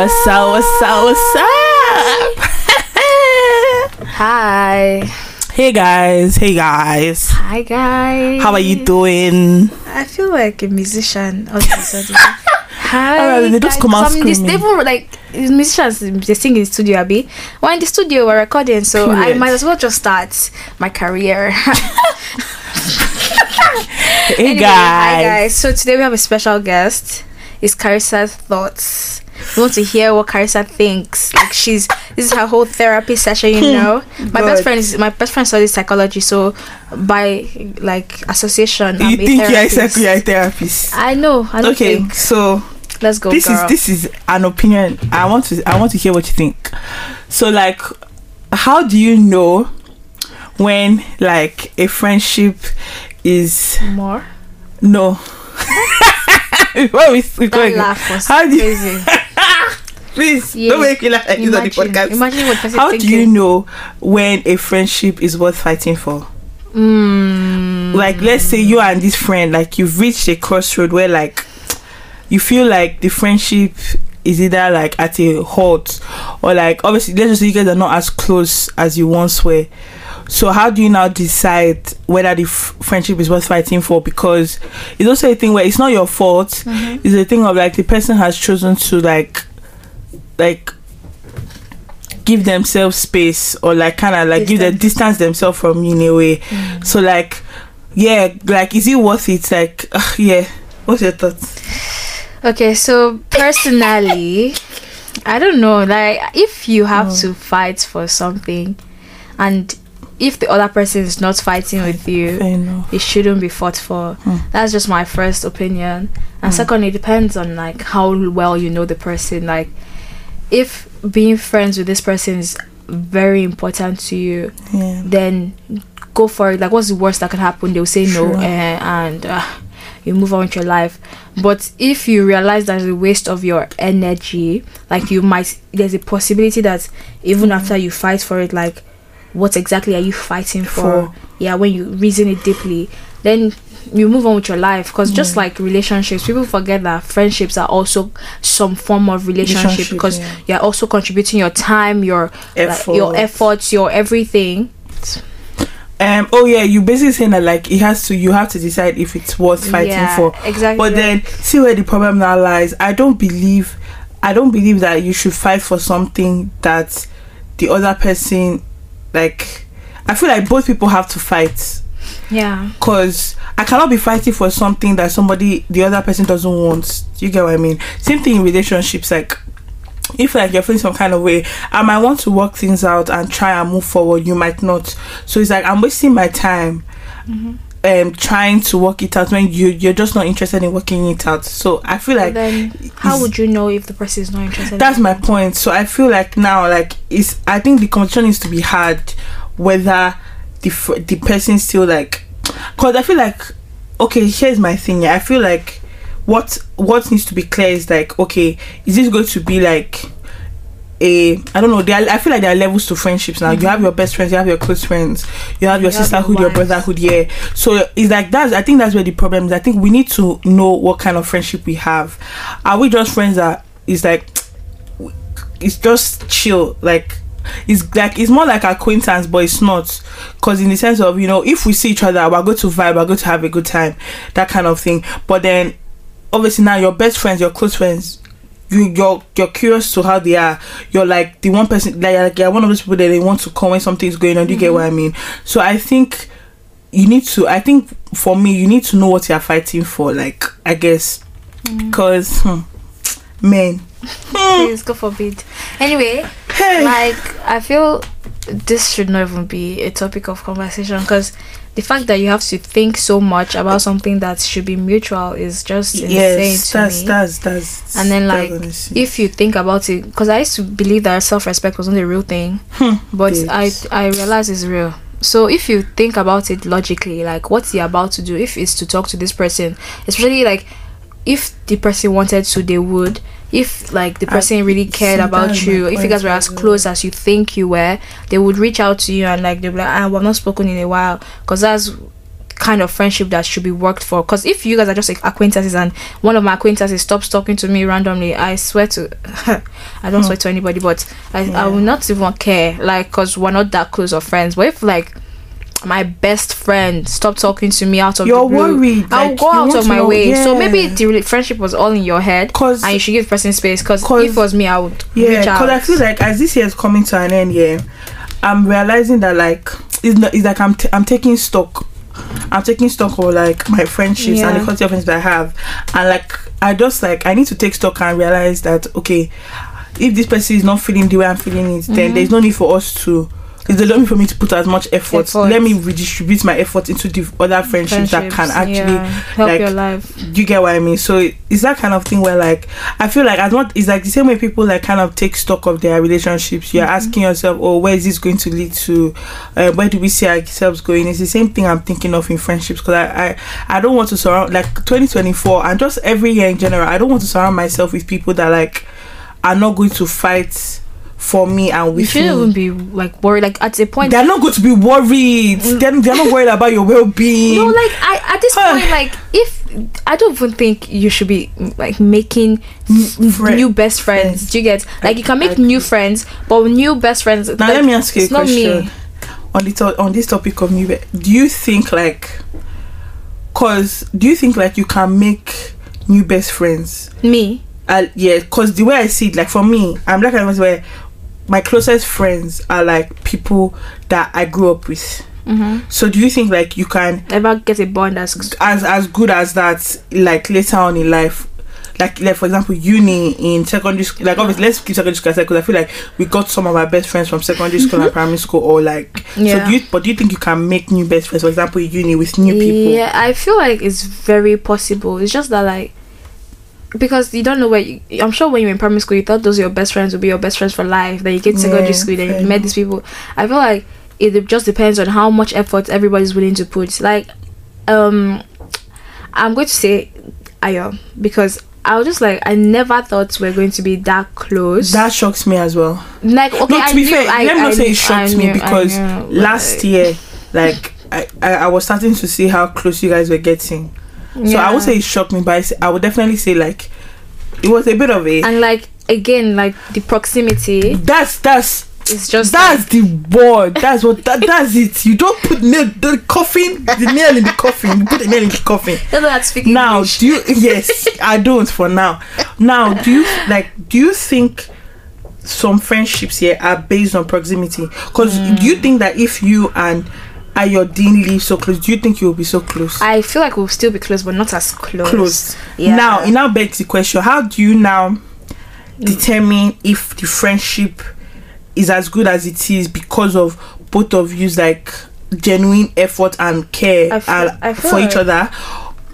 What's up? What's up? What's up? Hi. hey guys. Hey guys. Hi, guys. How are you doing? I feel like a musician all of a sudden. Hi. Alright, they just come out in this- screaming. they even, like musicians, they sing in the studio, Abby. We're in the studio, we're recording, so I might as well just start my career. Hey Anyway, guys. Hi, guys. So today we have a special guest. It's Carissa's thoughts. We want to hear what Carissa thinks. Like she's this is her whole therapy session, you hmm. know. My best friend is my best friend studies psychology, so by like association, You I'm a think you're a therapist. you're a therapist? I know. I don't Okay, think. so Let's go, this girl. is this is an opinion. I want to I want to hear what you think. So like, how do you know when like a friendship is more. no? Before we, we go That again, laugh was How do you- crazy. please Yeah. don't make me laugh like this on the podcast. imagine what How do you know when a friendship is worth fighting for? Mm, Like, let's say you and this friend, like, you've reached a crossroad where, like, you feel like the friendship is either like at a halt or like obviously let's just say you guys are not as close as you once were. So how do you now decide whether the f- friendship is worth fighting for? Because it's also a thing where it's not your fault. Mhm. It's a thing of like the person has chosen to like, like give themselves space or like kind of like give them distance themselves from you in a way. Mm. So like, yeah, like is it worth it? Like, ugh, yeah. What's your thoughts? Okay, so personally, I don't know. Like, if you have Oh. to fight for something, and if the other person is not fighting with you, it shouldn't be fought for. Hmm. That's just my first opinion. And Hmm. second, it depends on like how well you know the person. Like, if being friends with this person is very important to you, Yeah. then go for it. Like, what's the worst that can happen? They'll say no, Sure. eh, and uh, you move on with your life. But if you realize that's a waste of your energy, like you might, there's a possibility that even after you fight for it, like, what exactly are you fighting for? For. Yeah, when you reason it deeply, then you move on with your life. Because just like relationships, people forget that friendships are also some form of relationship Relationship, because yeah. you're also contributing your time, your like, your efforts, your everything. Um. Oh yeah. You basically saying that like it has to. You have to decide if it's worth fighting yeah, for. exactly. But then see where the problem now lies. I don't believe. I don't believe that you should fight for something that the other person, like. I feel like both people have to fight. Yeah, Cause I cannot be fighting for something that somebody the other person doesn't want. You get what I mean? Same thing in relationships. Like if like you're feeling some kind of way, I might want to work things out and try and move forward. You might not. So it's like I'm wasting my time. Um, trying to work it out when you you're just not interested in working it out. So I feel like then how would you know if the person is not interested? that's my point. So I feel like now, like, it's. I think the competition needs to be hard, whether the the person still like, because I feel like, okay, here's my thing. Yeah, I feel like what what needs to be clear is like, okay, is this going to be like a I don't know. There I feel like there are levels to friendships now. You mm-hmm. have your best friends, you have your close friends, you have your You have your sisterhood, your brotherhood. Yeah. So it's like that's. I think that's where the problem is. I think we need to know what kind of friendship we have. Are we just friends that is like it's just chill like it's like it's more like acquaintance but it's not. Because in the sense of you know if we see each other we're going to vibe we're going to have a good time that kind of thing. But then obviously now your best friends your close friends you you're you're curious to how they are. You're like the one person like, like you're one of those people that they want to come when something's going on. Do you get what i mean? So i think you need to i think for me you need to know what you're fighting for like i guess. Because hmm, men. Please, God forbid. Anyway, hey. Like I feel this should not even be a topic of conversation because the fact that you have to think so much about something that should be mutual is just yes insane that's to me. that's that's and then like if you think about it because i used to believe that self-respect wasn't a real thing hmm. but i i realize it's real. So if you think about it logically like what's he about to do if it's to talk to this person especially like if the person wanted to they would if like the I- person really cared about you if you guys were as close as you think you were they would reach out to you and like they'll be like ah we've not spoken in a while because that's kind of friendship that should be worked for. Because if you guys are just like acquaintances and one of my acquaintances stops talking to me randomly, I swear to, I don't Hmm. swear to anybody, but I, I will not even care, like, because we're not that close of friends. But if like my best friend stopped talking to me out of You're the blue, worried, I'll like, go out of my know- way. So maybe the friendship was all in your head, 'Cause- and you should give the person space. because if it was me, I would yeah because i feel like as this year is coming to an end yeah i'm realizing that like it's, not, it's like i'm t- i'm taking stock i'm taking stock of like my friendships and the quality of friends that i have and like i just like i need to take stock and realize that okay if this person is not feeling the way i'm feeling it then Mhm. there's no need for us to there's no need for me to put as much effort. Effort. Let me redistribute my effort into the other friendships, that can actually yeah, help like, your life. you get what I mean? So it's that kind of thing where like I feel like as much it's like the same way people like kind of take stock of their relationships. You're asking yourself, oh, where is this going to lead to? Uh, where do we see ourselves going? It's the same thing I'm thinking of in friendships because I, I I don't want to surround like 2024 and just every year in general. I don't want to surround myself with people that like are not going to fight for me and You with shouldn't me. even be like worried. Like at a point, They're not going to be worried. They're, they're not worried about your well-being. no, like I at this point, like if I don't even think you should be like making Mm, fri- new best friends. Do you get like you can make I- new friends, but new best friends. Now like, let me ask you a question me. on the to- on this topic of new. be- Do you think like, cause do you think like you can make new best friends? Me, Uh, yeah, cause the way I see it, like for me, I'm like I'm where my closest friends are like people that I grew up with. mm-hmm. So do you think like you can ever get a bond as as as good as that like later on in life? Like, like for example, uni in secondary school. Like, obviously, let's keep secondary school aside because I feel like we got some of our best friends from secondary school and primary school, or like. So, Yeah. do you? But do you think you can make new best friends? For example, uni with new people. Yeah, I feel like it's very possible. It's just that like because you don't know where you, I'm sure when you were in primary school you thought those your best friends would be your best friends for life. Then you get to secondary Yeah, school, then you met these people. I feel like it just depends on how much effort everybody's willing to put. Like, um, I'm going to say Ayo because I was just like I never thought we are going to be that close. That shocks me as well. like okay, no, to I be knew, fair, I, let me I not say knew- it shocks I me because knew, last like, year, like I, I, I was starting to see how close you guys were getting. So I would say it shocked me, but I, I would definitely say like it was a bit of a. and like again like the proximity that's that's it's just that's the word. That's what that, that's it. You don't put nail the coffin, the nail in the coffin. You put the nail in the coffin. Not speaking Now, English. do you? Yes, I don't for now. Now, do you like? Do you think some friendships here are based on proximity? Because hmm. do you think that if you and Ayodine live so close, do you think you will be so close? I feel like we'll still be close, but not as close. close. Yeah. Now, it now begs the question: How do you now mm. determine if the friendship is as good as it is because of both of you's like genuine effort and care feel- and- for each other?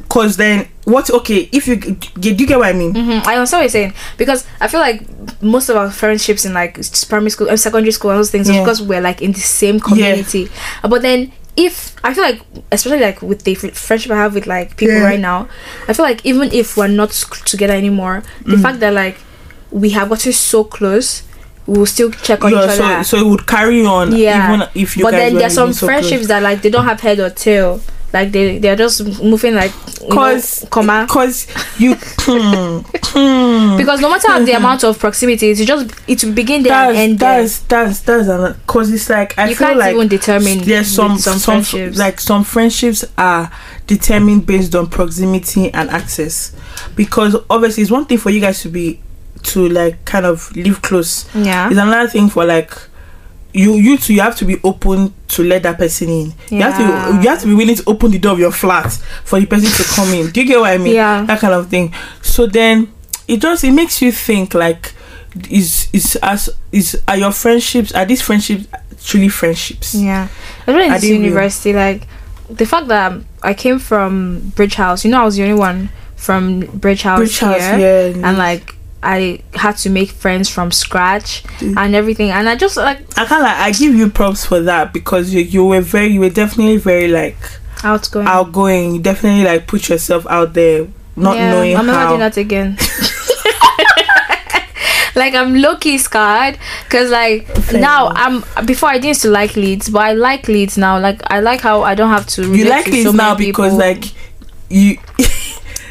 Because then, what? Okay, if you do you get what I mean? Mhm, I understand what you're saying because I feel like most of our friendships in like primary school, and secondary school, and those things, is Yeah. because we're like in the same community. Uh, But then, if I feel like, especially like with the friendship I have with like people Yeah. right now, I feel like even if we're not together anymore, Mm. the fact that like we have gotten so close, we will still check on Yeah, each so other. so it would carry on yeah even if you but then there's some so close. friendships that like they don't have head or tail like they they're just moving like you know, Cause, comma. cause you, hmm, hmm. because no matter the amount of proximity it's just it will begin there and that's end there. that's that's that's cause it's like I you feel can't like even determine there's some some, some, friendships. like some friendships are determined based on proximity and access. Because obviously it's one thing for you guys to be to like kind of live close. Yeah. It's another thing for like you you two you have to be open to let that person in. You have to you have to be willing to open the door of your flat for the person to come in. Do you get what i mean? Yeah. that kind of thing. So then it just it makes you think like is is as is are your friendships are these friendships truly friendships? Yeah. I this didn't university like the fact that I came from Bridge House you know I was the only one from Bridge House, Bridge house here? yeah. And like I had to make friends from scratch Mm. and everything and I just like I kind of like I give you props for that because you you were very you were definitely very like outgoing outgoing. You definitely like put yourself out there, not yeah, knowing I'm never how. doing that again like I'm low key scared because like Fair now enough. I'm before I didn't used to like Leeds, but I like Leeds now. Like I like how I don't have to. you like Leeds so now because people. like you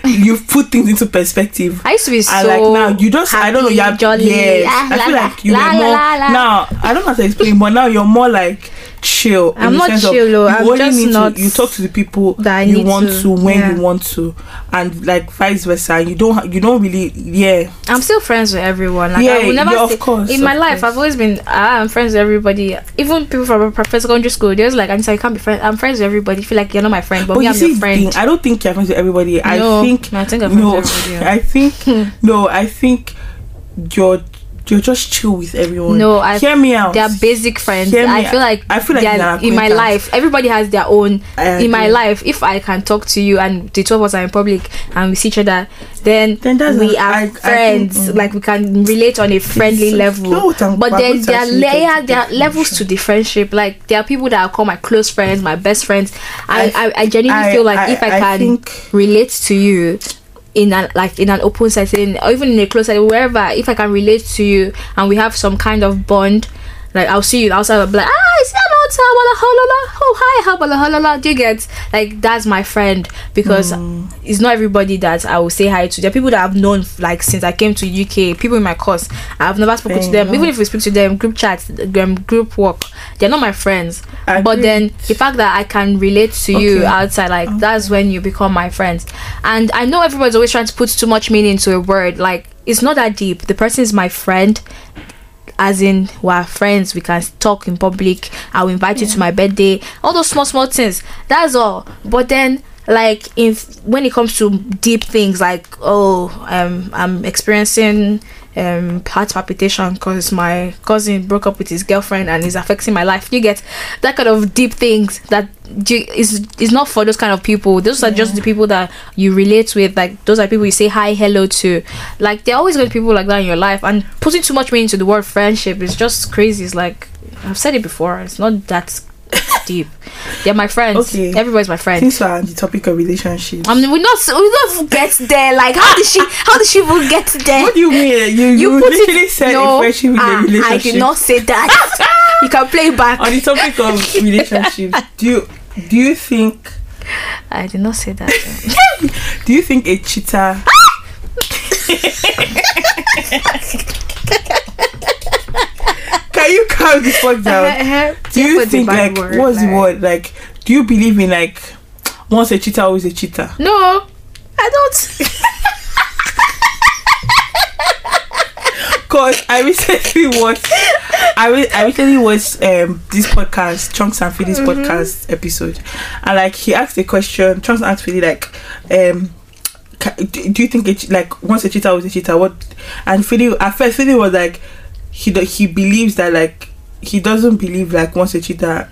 you put things into perspective I used to be so and like now you just I don't know happy, you're jolly. yes Ah, I la, feel la, like you la, were more la, la. now I don't know how to explain but now you're more like chill I'm not chill, I'm only just need not to you talk to the people that I you want to, to, when yeah. you want to and like vice versa you don't you don't really yeah I'm still friends with everyone. Like Yeah, I will never yeah, of course, in my of life. I've always been ah, I'm friends with everybody. Even people from secondary school, they're just like Anita, I can't be friends. I'm friends with everybody. You feel like you're not my friend, but, but me, you I'm see your friend. thing, I don't think you're friends with everybody I No, think I think I'm friends no with everybody. I think no I think you're you're just chill with everyone No, I- hear me out They're basic friends. Hear I feel like I feel like in my life. Everybody has their own. In my life, if I can talk to you and the two of us are in public and we see each other, then, Then we are I- I think, friends. mm. like we can relate on a friendly level. you know what I'm but then there are layer, there are levels to the friendship. Like there are people that I call my close friends, my best friends. I I, I genuinely feel like if I, can relate to you in an like in an open setting or even in a close setting wherever if i can relate to you and we have some kind of bond like i'll see you outside i'll be like ah that not Habala Halala? oh hi Habala Halala. do you get like that's my friend because Mm. it's not everybody that i will say hi to there are people that i've known like since i came to uk people in my course i've never spoken to Fair them even if we speak to them group chats um, group work they're not my friends I but agree. then the fact that I can relate to you outside, like that's when you become my friends. And I know everybody's always trying to put too much meaning into a word. Like it's not that deep. The person is my friend. As in, we're friends. We can talk in public. I'll invite you to my birthday. All those small, small things. That's all. But then, like, if when it comes to deep things, like, oh, um, I'm experiencing um heart palpitation because my cousin broke up with his girlfriend and is affecting my life. You get that kind of deep things that you, is is not for those kind of people. Those are just the people that you relate with. Like those are people you say hi, hello to. Like there are always going to be people like that in your life. And putting too much meaning to the word friendship is just crazy. It's like I've said it before. It's not that deep. They're my friends. Okay. Everybody's my friend. since we're on the topic of relationships I mean, we not we not get there. Like, how did she? How did she even get there? what do you mean you you, put literally it, said no, friendship in ah, relationship I did not say that. you can play back. on the topic of relationships do you do you think I did not say that. do you think a cheater can you calm the fuck down do you think like what's the word like do you believe in like once a cheater always a cheater No, I don't. Cause I recently watched, I re- I recently watched um this podcast, Chunkz and Filly's Mm-hmm. podcast episode, and like he asked a question. Chunkz asked Filly like, um, do, do you think it like once a cheater was a cheater? What? And Filly at first Filly was like, he he believes that like he doesn't believe like once a cheater.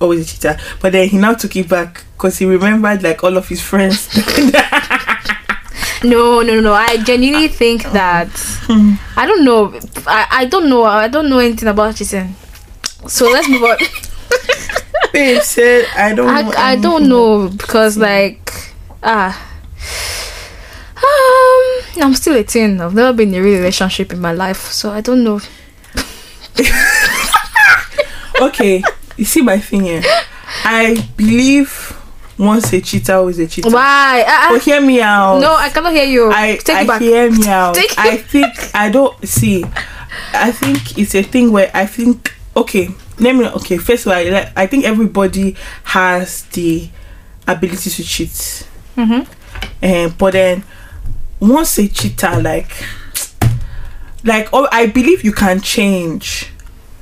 Always a cheater, but then he now took it back because he remembered like all of his friends. No, no, no. I genuinely think that I don't know. I, I don't know. I don't know anything about cheating. So let's move on. Babe said, "I don't." know I, I don't know because like ah. Um, I'm still 18. I've never been in a real relationship in my life, so I don't know. okay, you see my thing here. I believe once a cheater, always a cheater. Why? Ah, ah. But hear me out. no, I cannot hear you. I, Take I it back. hear me out. Take I think I don't see. I think it's a thing where I think okay. Let me okay. First of all, I, I think everybody has the ability to cheat. Mhm. Um, but then once a cheater, like, like oh, I believe you can change.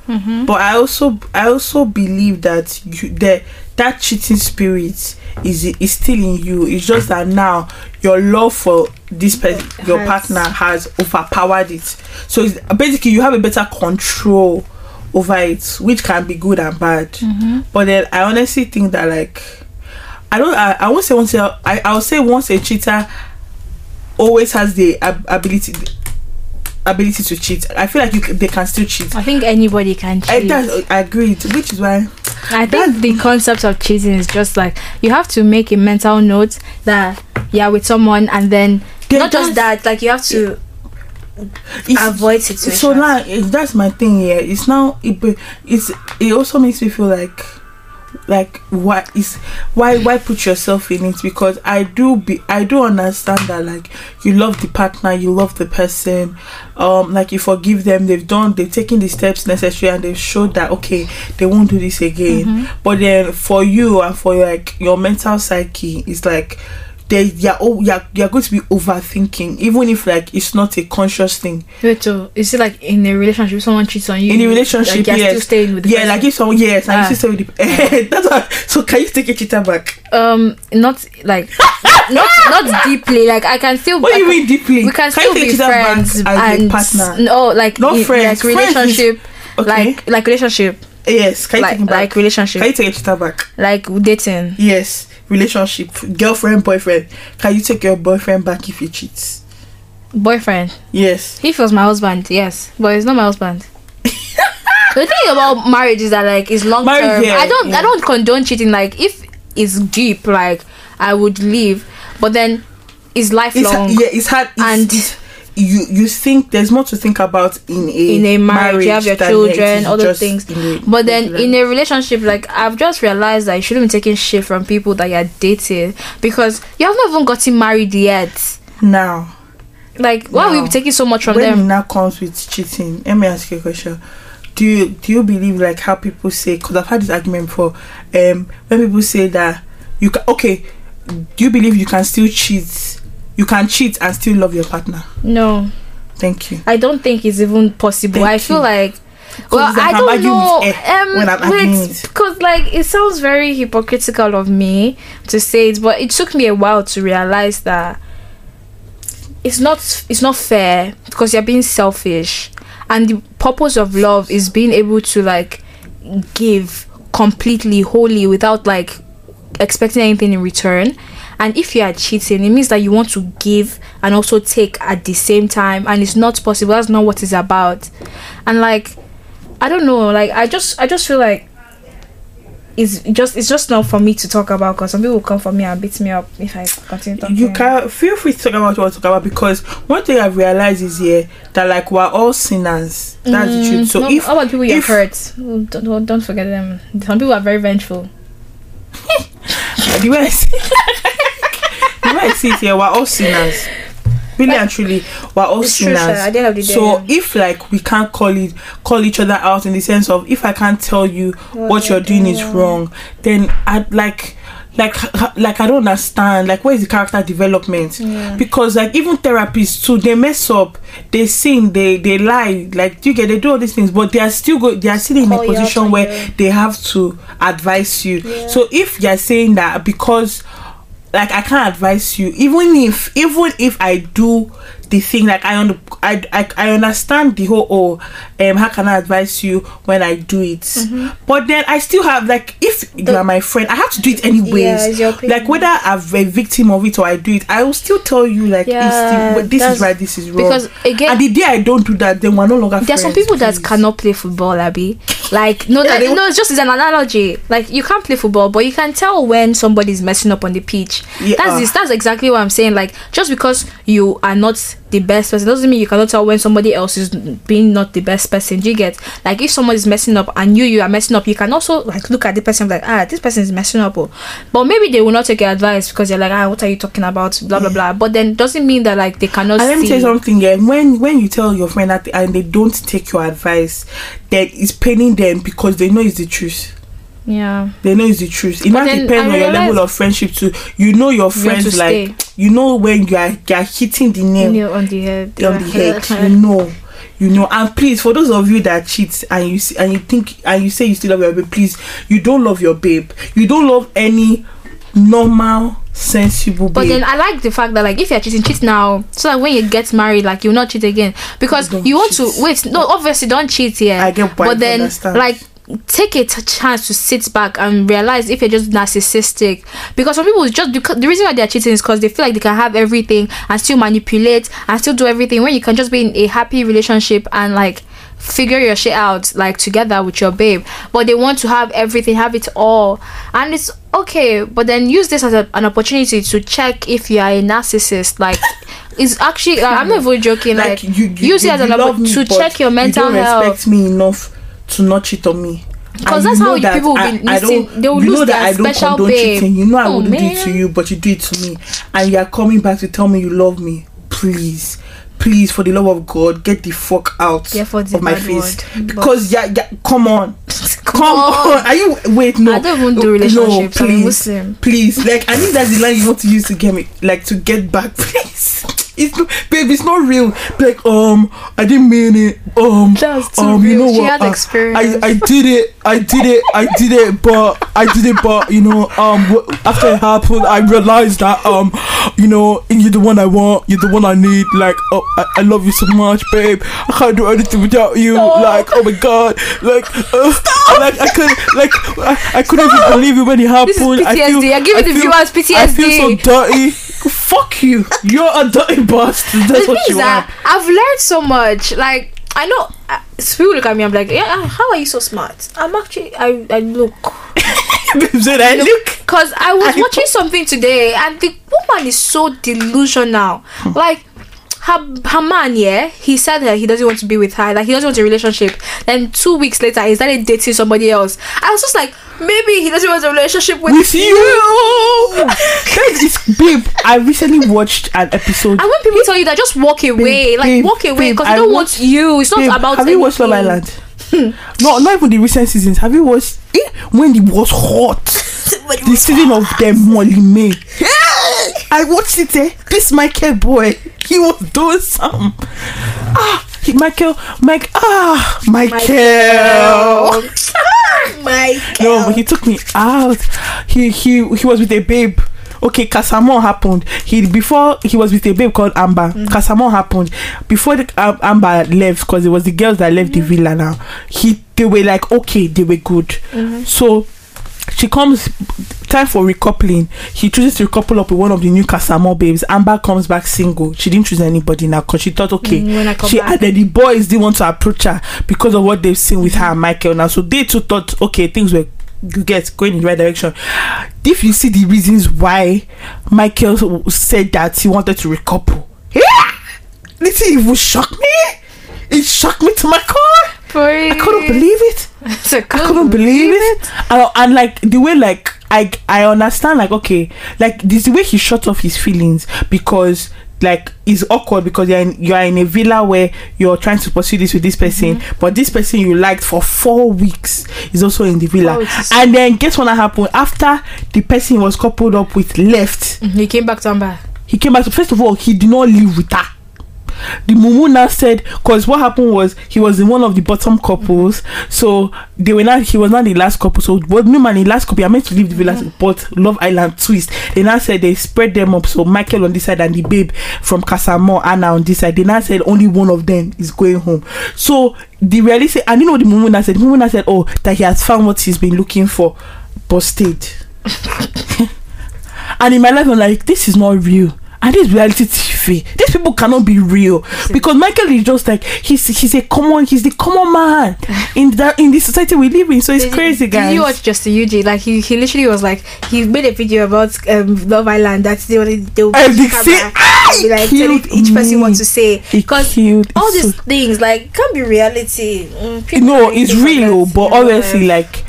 Mm-hmm. But I also I also believe that you that that cheating spirit is is still in you. It's just that now your love for this person, your partner, has overpowered it. So it's, basically, you have a better control over it, which can be good and bad. Mm-hmm. But then I honestly think that like I don't I, I won't say once a, I I will say once a cheater always has the ab- ability ability to cheat. I feel like you they can still cheat. I think anybody can I, cheat. I agreed, which is why I think the concept of cheating is just like you have to make a mental note that you're with someone and then Then not just that, like you have to It's- avoid situations. so now that's my thing here it's now it, it's it also makes me feel like like why is why why put yourself in it? Because i do be i do understand that like you love the partner you love the person um like you forgive them they've done they've taken the steps necessary and they've showed that okay they won't do this again. But then for you and for like your mental psyche it's like they you're, oh, you're, you're going to be overthinking even if like it's not a conscious thing Wait, so is it like in a relationship, someone cheats on you? in a relationship, like, you're yes. still staying with the yeah, person? like if someone, yes, Ah. I stay with the. that's what. So can you take a cheater back? um, not like not not deeply. Like I can still. What do you can- mean deeply? We can Can still be friends as a and partner? no, like Not in- friends. like Friends is- relationship, Okay. like like relationship, yes, can you like take him back? like relationship, can you take a cheater back? like dating. Yes, relationship, girlfriend, boyfriend. Can you take your boyfriend back if he cheats? Boyfriend. Yes. He was my husband, yes, but it's not my husband. the thing about marriage is that like it's long term. yeah, I don't yeah. I don't condone cheating. Like if it's deep, like I would leave, but then it's It's lifelong. yeah, it's hard. It's, And- it's, you you think there's more to think about in a in a marriage, you have your children, other things. in But then in a relationship, like I've just realized that you shouldn't be taking shit from people that you're dating because you have not even gotten married yet. now Like why are we taking so much from when them? now comes with cheating let me ask you a question do you do you believe like how people say because i've had this argument before um when people say that you can okay do you believe you can still cheat you can cheat and still love your partner No, thank you I don't think it's even possible. Thank I feel you. like. Well, I don't know. Um, when I'm wait, because like it sounds very hypocritical of me to say it, but it took me a while to realize that it's not it's not fair because you're being selfish, and the purpose of love is being able to like give completely, wholly, without like expecting anything in return. And if you are cheating, it means that you want to give and also take at the same time, and it's not possible. That's not what it's about. And like, I don't know. Like, I just, I just feel like it's just, it's just not for me to talk about. Because some people will come for me and beat me up if I continue talking. you can feel free to talk about what you want to talk about because one thing I've realized is here that like we're all sinners. That's the truth. So no, if how about people you if- hurt? Don't, don't, forget them. Some people are very vengeful. the way I see, the way I see it here, we're all sinners. Really and truly, we're all It's true, sinners. sir. At the end of the day, so yeah. if like we can't call it call each other out in the sense of if I can't tell you what, you're doing is wrong, then I'd like like like I don't understand like where is the character development because like even therapists too they mess up they sin they they lie like you get they do all these things but they are still go they are still in Call a position where your- they have to advise you so if you're saying that because like I can't advise you. Even if even if I do the thing like I under, I, I I understand the whole oh um how can I advise you when I do it Mm-hmm. but then I still have like if you are my friend I have to do it anyways Yeah, it's your opinion. like whether I'm a victim of it or I do it I will still tell you like Yeah, it's the, this is right this is wrong because, again- and the day I don't do that then we're no longer There are some people that cannot play football, Abby. Like no, that, no, it's just it's an analogy. Like you can't play football, but you can tell when somebody's messing up on the pitch. Yeah. That's this, that's exactly what I'm saying. Like just because you are not the best person doesn't mean you cannot tell when somebody else is being not the best person. Do you get? Like if someone is messing up and you you are messing up, you can also like look at the person like ah this person is messing up, oh. but maybe they will not take your advice because you're like ah what are you talking about blah blah blah. But then doesn't mean that like they cannot. And let me tell you something, yeah. When when you tell your friend that and they don't take your advice, then it's paining them because they know it's the truth. Yeah. They know it's the truth. It But then depends on your level of friendship too. You know your You friends like stay. you know when you are you are hitting the nail Nail on the head. on the head. You know. You know, and please, for those of you that cheat and you see, and you think and you say you still love your babe, please, you don't love your babe. You don't love any normal, sensible babe. But then I like the fact that like if you're cheating, cheat now, so that when you get married, like you'll not cheat again because Don't you want cheat. to wait. No, obviously don't cheat here. I get but then understand. like take a chance to sit back and realize if you're just narcissistic because some people just the reason why they're cheating is because they feel like they can have everything and still manipulate and still do everything when you can just be in a happy relationship and like figure your shit out like together with your babe but they want to have everything have it all and it's okay but then use this as a, an opportunity to check if you are a narcissist like it's actually like, I'm not even joking. Like, like you, you, use it as an opportunity to check your mental you don't health. respect me enough to not cheat on me. Because that's how that people will I- be I don't- they will you lose know that their I don't special babe. cheating. You know I Oh, wouldn't do it to you, but you do it to me, and you are coming back to tell me you love me. Please, please, for the love of God, get the fuck out Yeah, the of my face. word, Because yeah, yeah, come on, come on. on. Are you wait? No, I don't No, relationships. I'm please. Muslim. Please, like I think that's the line you want to use to get me, like to get back. Please, it's not, babe, it's not real. Like, um, I didn't mean it. Um, That's too um, you know She what? uh, experience. I, I did it. I did it. I did it. But I did it. But you know, um, after it happened, I realized that um, you know, you're the one I want. You're the one I need. Like, oh, I, I love you so much, babe. I can't do anything without you. Stop. Like, oh my god. Like, uh, like I couldn't. Like, I, I couldn't even believe it when it happened. This is I feel, PTSD. You're giving I the feel- viewers I feel so dirty. Fuck you. You're a dirty bastard. That's The what you is are. I've learned so much. Like I know uh, people look at me. I'm like, yeah, how are you so smart? I'm actually I I look said I look. because I was I- watching something today and the woman is so delusional. Hmm. Like her her man, yeah, he said that he doesn't want to be with her. Like he doesn't want a relationship. Then two weeks later, he started dating somebody else. I was just like, maybe he doesn't want a relationship with, with you. That is, babe. I recently watched an episode. And when people tell you that, just walk away. like babe, walk away because I they don't watched- want you. It's not Babe, about. have you watched Love anything. Island? no, not even the recent seasons. Have you watched eh, when it was hot? the season of them Molly-Mae. I watched it. Eh? This Michael boy, he was doing something. Ah, Michael, Mike, ah, Michael. My No, but he took me out. He he he was with a babe. Okay, Casa Amor happened. He before he was with a babe called Amber. Casa Amor happened before the um, Amber left because it was the girls that left the villa. Now he they were like okay, they were good. So she comes time for recoupling. He chooses to recouple up with one of the new Casa Amor babes. Amber comes back single. She didn't choose anybody now because she thought okay. Mm, when I come she back. and the boys didn't want to approach her because of what they've seen with her and Michael now. So they too thought, okay, things were you get going in the right direction. If you see the reasons why Michael said that he wanted to recouple, yeah, this even shocked me. It shocked me to my core. I couldn't believe it. I couldn't believe it. And, and like the way like I I understand like okay like this the way he shut off his feelings because like it's awkward because you're in, you're in a villa where you're trying to pursue this with this person Mm-hmm. but this person you liked for four weeks is also in the villa Oh, and then guess what happened after the person he was coupled up with left He came back to Amber. he came back to first of all he did not live with her the mumu now said because what happened was he was in one of the bottom couples. So they were not he was not the last couple. So what no man the last couple are meant to leave the villa mm-hmm. but love island twist. They now said they spread them up. So michael on this side and the babe from Casa Amor anna on this side they now said only one of them is going home so the realistic and you know what the mumu now said? The mumu now said oh that he has found what he's been looking for but stayed and in my life i'm like this is not real and this reality tv these people cannot be real. Because michael is just like he's he's a common he's the common man in that in the society we live in. So it's Did- crazy Did guys. you watch Justin Eugene? Like he, he literally was like he made a video about um, Love Island. That they will they will be they say, camera, "Ah, and be like telling each person me." what to say. Because all these so- things like can't be reality. Mm, no it's real but you know, obviously like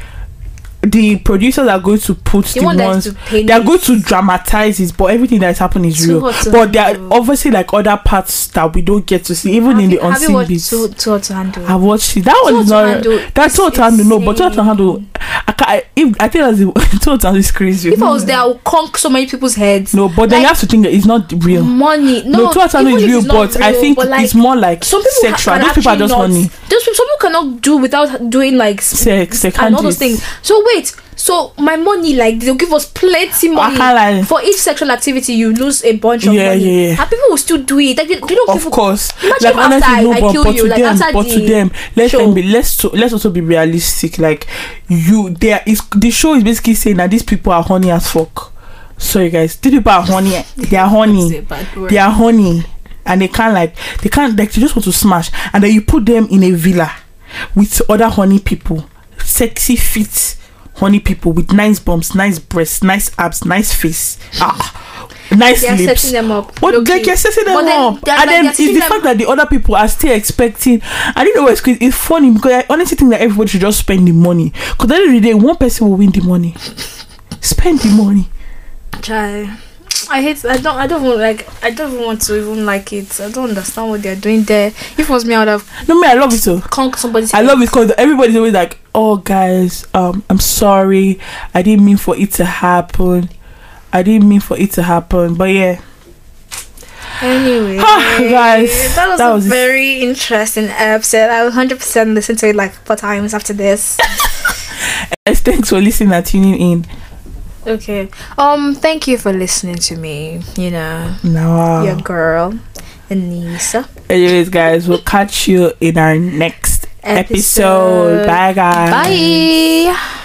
the producers are going to put the want them ones they are going to dramatize it but everything that is happening is real but there are obviously like other parts that we don't get to see even have in you, the unseen bits Too, too Hot to Handle? I watched it. That one is not. That's too hot to handle. No, but too hot to handle. I can't. I, if, I think that's the too hot to handle is crazy. if I was there, I would conk so many people's heads. no, but then you have to think that it's not real. Money, no, No, too to handle is real, but I think but, like, it's more like some people sexual. Those people are just money. Those people, some cannot do without doing like s- Sex, they and can't all those it. things. So wait, so my money like they'll give us plenty money can't for each sexual activity. You lose a bunch of Yeah, money, yeah, yeah. and people will still do it. Like they, they don't Of give. course, Imagine like after honestly, I- no, I but, kill but you, to like, them, after but to the them, let's show. them be let's to, let's also be realistic. Like you, there is the show is basically saying that these people are horny as fuck. Sorry guys, these people are horny. They are horny. they are horny and they can't like they can't like they just want to smash and then you put them in a villa with other horny people sexy feet, horny people with nice bumps nice breasts nice abs nice face ah nice They are lips. setting them up. What like you're setting them then up, they're and then they're it's the fact that the other people are still expecting. I don't know what's crazy. It's funny because I honestly think that everybody should just spend the money. Because at the end of the day, one person will win the money. Spend the money. Try. I hate. I don't. I don't even like. I don't even want to even like it. I don't understand what they're doing there. If it was me, I would have No, me, I love it too. conked somebody's. I love it because everybody's always like, "Oh, guys, um, I'm sorry. I didn't mean for it to happen. I didn't mean for it to happen." But yeah, Anyway, Guys, that was that a was- very interesting episode. I will hundred percent listen to it like four times after this. Thanks for listening and tuning in. Okay. Um. Thank you for listening to me. You know, Now, your girl, Anissa. anyways, guys, we'll catch you in our next episode. Episode. Bye, guys. Bye.